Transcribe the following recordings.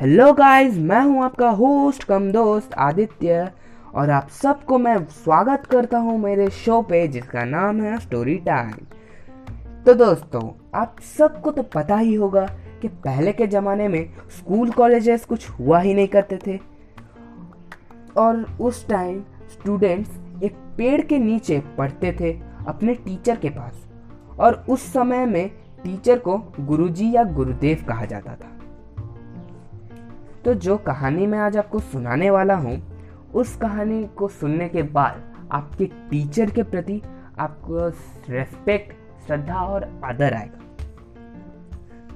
Hello guys मैं हूँ आपका होस्ट कम दोस्त आदित्य, और आप सबको मैं स्वागत करता हूँ मेरे शो पे, जिसका नाम है स्टोरी टाइम तो दोस्तों, आप सबको तो पता ही होगा कि पहले के ज़माने में स्कूल कॉलेजेस कुछ हुआ ही नहीं करते थे। और उस टाइम स्टूडेंट्स एक पेड़ के नीचे पढ़ते थे अपने टीचर के पास, और उस समय में टीचर को गुरुजी या गुरुदेव कहा जाता था। तो जो कहानी मैं आज आपको सुनाने वाला हूँ, उस कहानी को सुनने के बाद आपके टीचर के प्रति आपको रेस्पेक्ट श्रद्धा और आदर आएगा।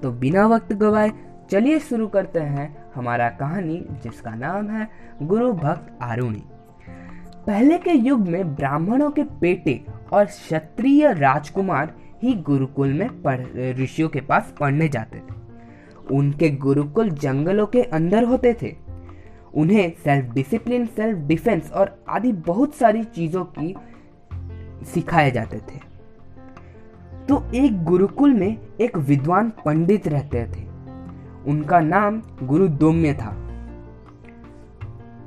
तो बिना वक्त गवाए, चलिए शुरू करते हैं हमारा कहानी, जिसका नाम है गुरु भक्त आरुणी। पहले के युग में ब्राह्मणों के बेटे और क्षत्रिय राजकुमार ही गुरुकुल में ऋषियों के पास पढ़ने जाते थे। उनके गुरुकुल जंगलों के अंदर होते थे। उन्हें सेल्फ डिसिप्लिन सेल्फ डिफेंस और आदि बहुत सारी चीज़ों की सिखाए जाते थे। तो एक गुरुकुल में एक विद्वान पंडित रहते थे। उनका नाम गुरु दोम्य था।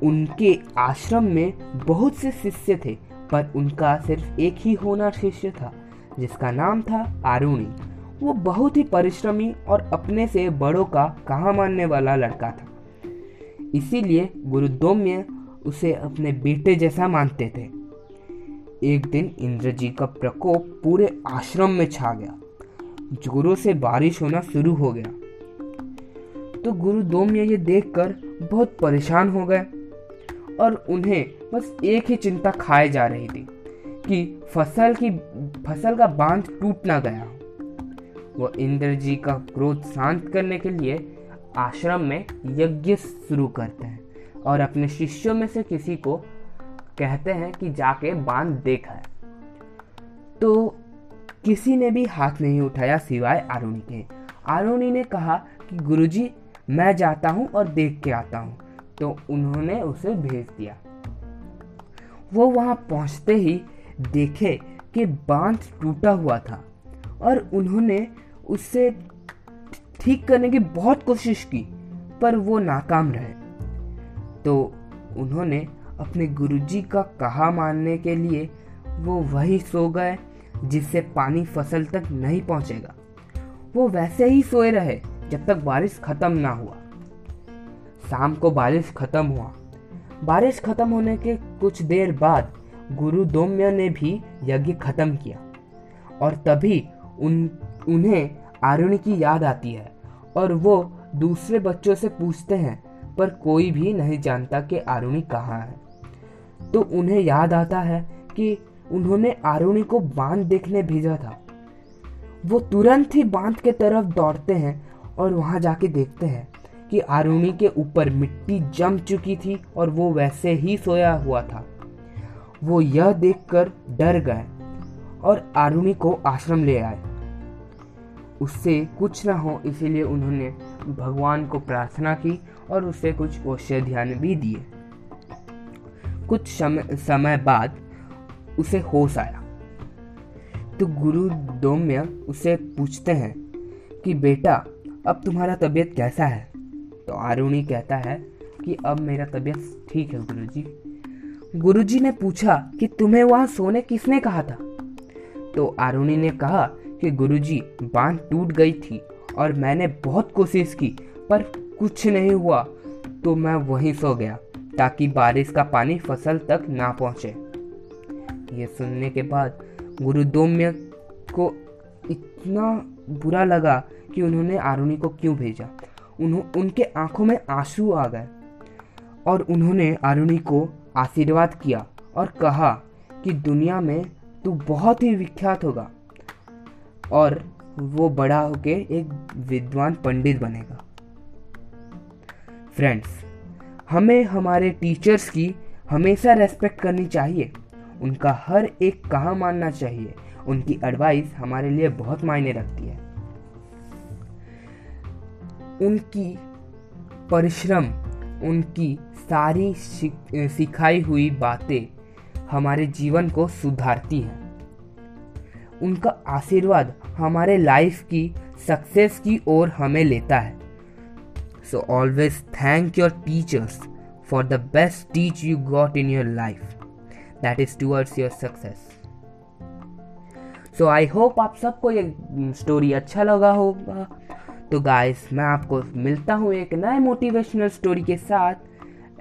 उनके आश्रम में बहुत से शिष्य थे, पर उनका सिर्फ़ एक ही होना शिष्य था, जिसका नाम था आरुणी। वो बहुत ही परिश्रमी और अपने से बड़ों का कहा मानने वाला लड़का था। इसीलिए गुरुदोम्य उसे अपने बेटे जैसा मानते थे। एक दिन इंद्र जी का प्रकोप पूरे आश्रम में छा गया। जोरों से बारिश होना शुरू हो गया। तो गुरु दोम्य ये देखकर बहुत परेशान हो गए और उन्हें बस एक ही चिंता खाए जा रही थी कि फ़सल की, फ़सल का बाँध टूट ना गया वो इंद्र जी का क्रोध शांत करने के लिए आश्रम में यज्ञ शुरू करते हैं और अपने शिष्यों में से किसी को कहते हैं कि जाके बाँध देखा है तो किसी ने भी हाथ नहीं उठाया सिवाय आरुणी के। आरुणी ने कहा कि गुरुजी, मैं जाता हूँ और देख के आता हूँ। तो उन्होंने उसे भेज दिया। वो वहाँ पहुँचते ही देखे कि बाँध टूटा हुआ था और उन्होंने उससे ठीक करने की बहुत कोशिश की, पर वो नाकाम रहे। तो उन्होंने अपने गुरुजी का कहा मानने के लिए वो वही सो गए, जिससे पानी फ़सल तक नहीं पहुंचेगा। वो वैसे ही सोए रहे, जब तक बारिश खत्म ना हुआ। शाम को बारिश खत्म हुआ। बारिश खत्म होने के कुछ देर बाद गुरु दोम्य ने भी यज्ञ खत्म किया, और तभी उन, उन्हें आरुणी की याद आती है और वो दूसरे बच्चों से पूछते हैं, पर कोई भी नहीं जानता कि आरुणी कहाँ है। तो उन्हें याद आता है कि उन्होंने आरुणी को बाँध देखने भेजा था। वो तुरंत ही बाँध के तरफ़ दौड़ते हैं और वहाँ जाके देखते हैं कि आरुणी के ऊपर मिट्टी जम चुकी थी और वो वैसे ही सोया हुआ था। वो यह देखकर डर गए और आरुणी को आश्रम ले आए। उससे कुछ ना हो, इसीलिए उन्होंने भगवान को प्रार्थना की और उसे कुछ औषधियान भी दिए। कुछ समय समय बाद उसे होश आया। तो गुरु दोम्य उसे पूछते हैं कि, बेटा, अब तुम्हारा तबीयत कैसा है? तो आरुणी कहता है कि, अब मेरा तबीयत ठीक है गुरुजी। गुरुजी ने पूछा कि, तुम्हें वहाँ सोने किसने कहा था? तो आरुणी ने कहा कि गुरुजी, बाँध टूट गई थी और मैंने बहुत कोशिश की, पर कुछ नहीं हुआ। तो मैं वहीं सो गया, ताकि बारिश का पानी फ़सल तक ना पहुँचे। ये सुनने के बाद गुरु को इतना बुरा लगा कि उन्होंने आरुणी को क्यों भेजा? उन्हों, उनके आँखों में आँसू आ गए। और उन्होंने आरुणी को आशीर्वाद किया और कहा कि दुनिया में तू बहुत ही विख्यात होगा। और वो बड़ा होके एक विद्वान पंडित बनेगा। फ्रेंड्स हमें हमारे टीचर्स की हमेशा रेस्पेक्ट करनी चाहिए। उनका हर एक कहा मानना चाहिए। उनकी एडवाइस हमारे लिए बहुत मायने रखती है। उनकी परिश्रम, उनकी सारी सिखाई हुई बातें हमारे जीवन को सुधारती हैं। उनका आशीर्वाद हमारे लाइफ की सक्सेस की ओर हमें लेता है। So always thank your teachers for the best teach you got in your life. That is towards your success. So I hope आप सबको ये स्टोरी अच्छा लगा होगा। तो गाइस मैं आपको मिलता हूँ एक नए मोटिवेशनल स्टोरी के साथ।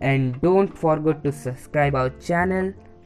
And don't forget to subscribe our channel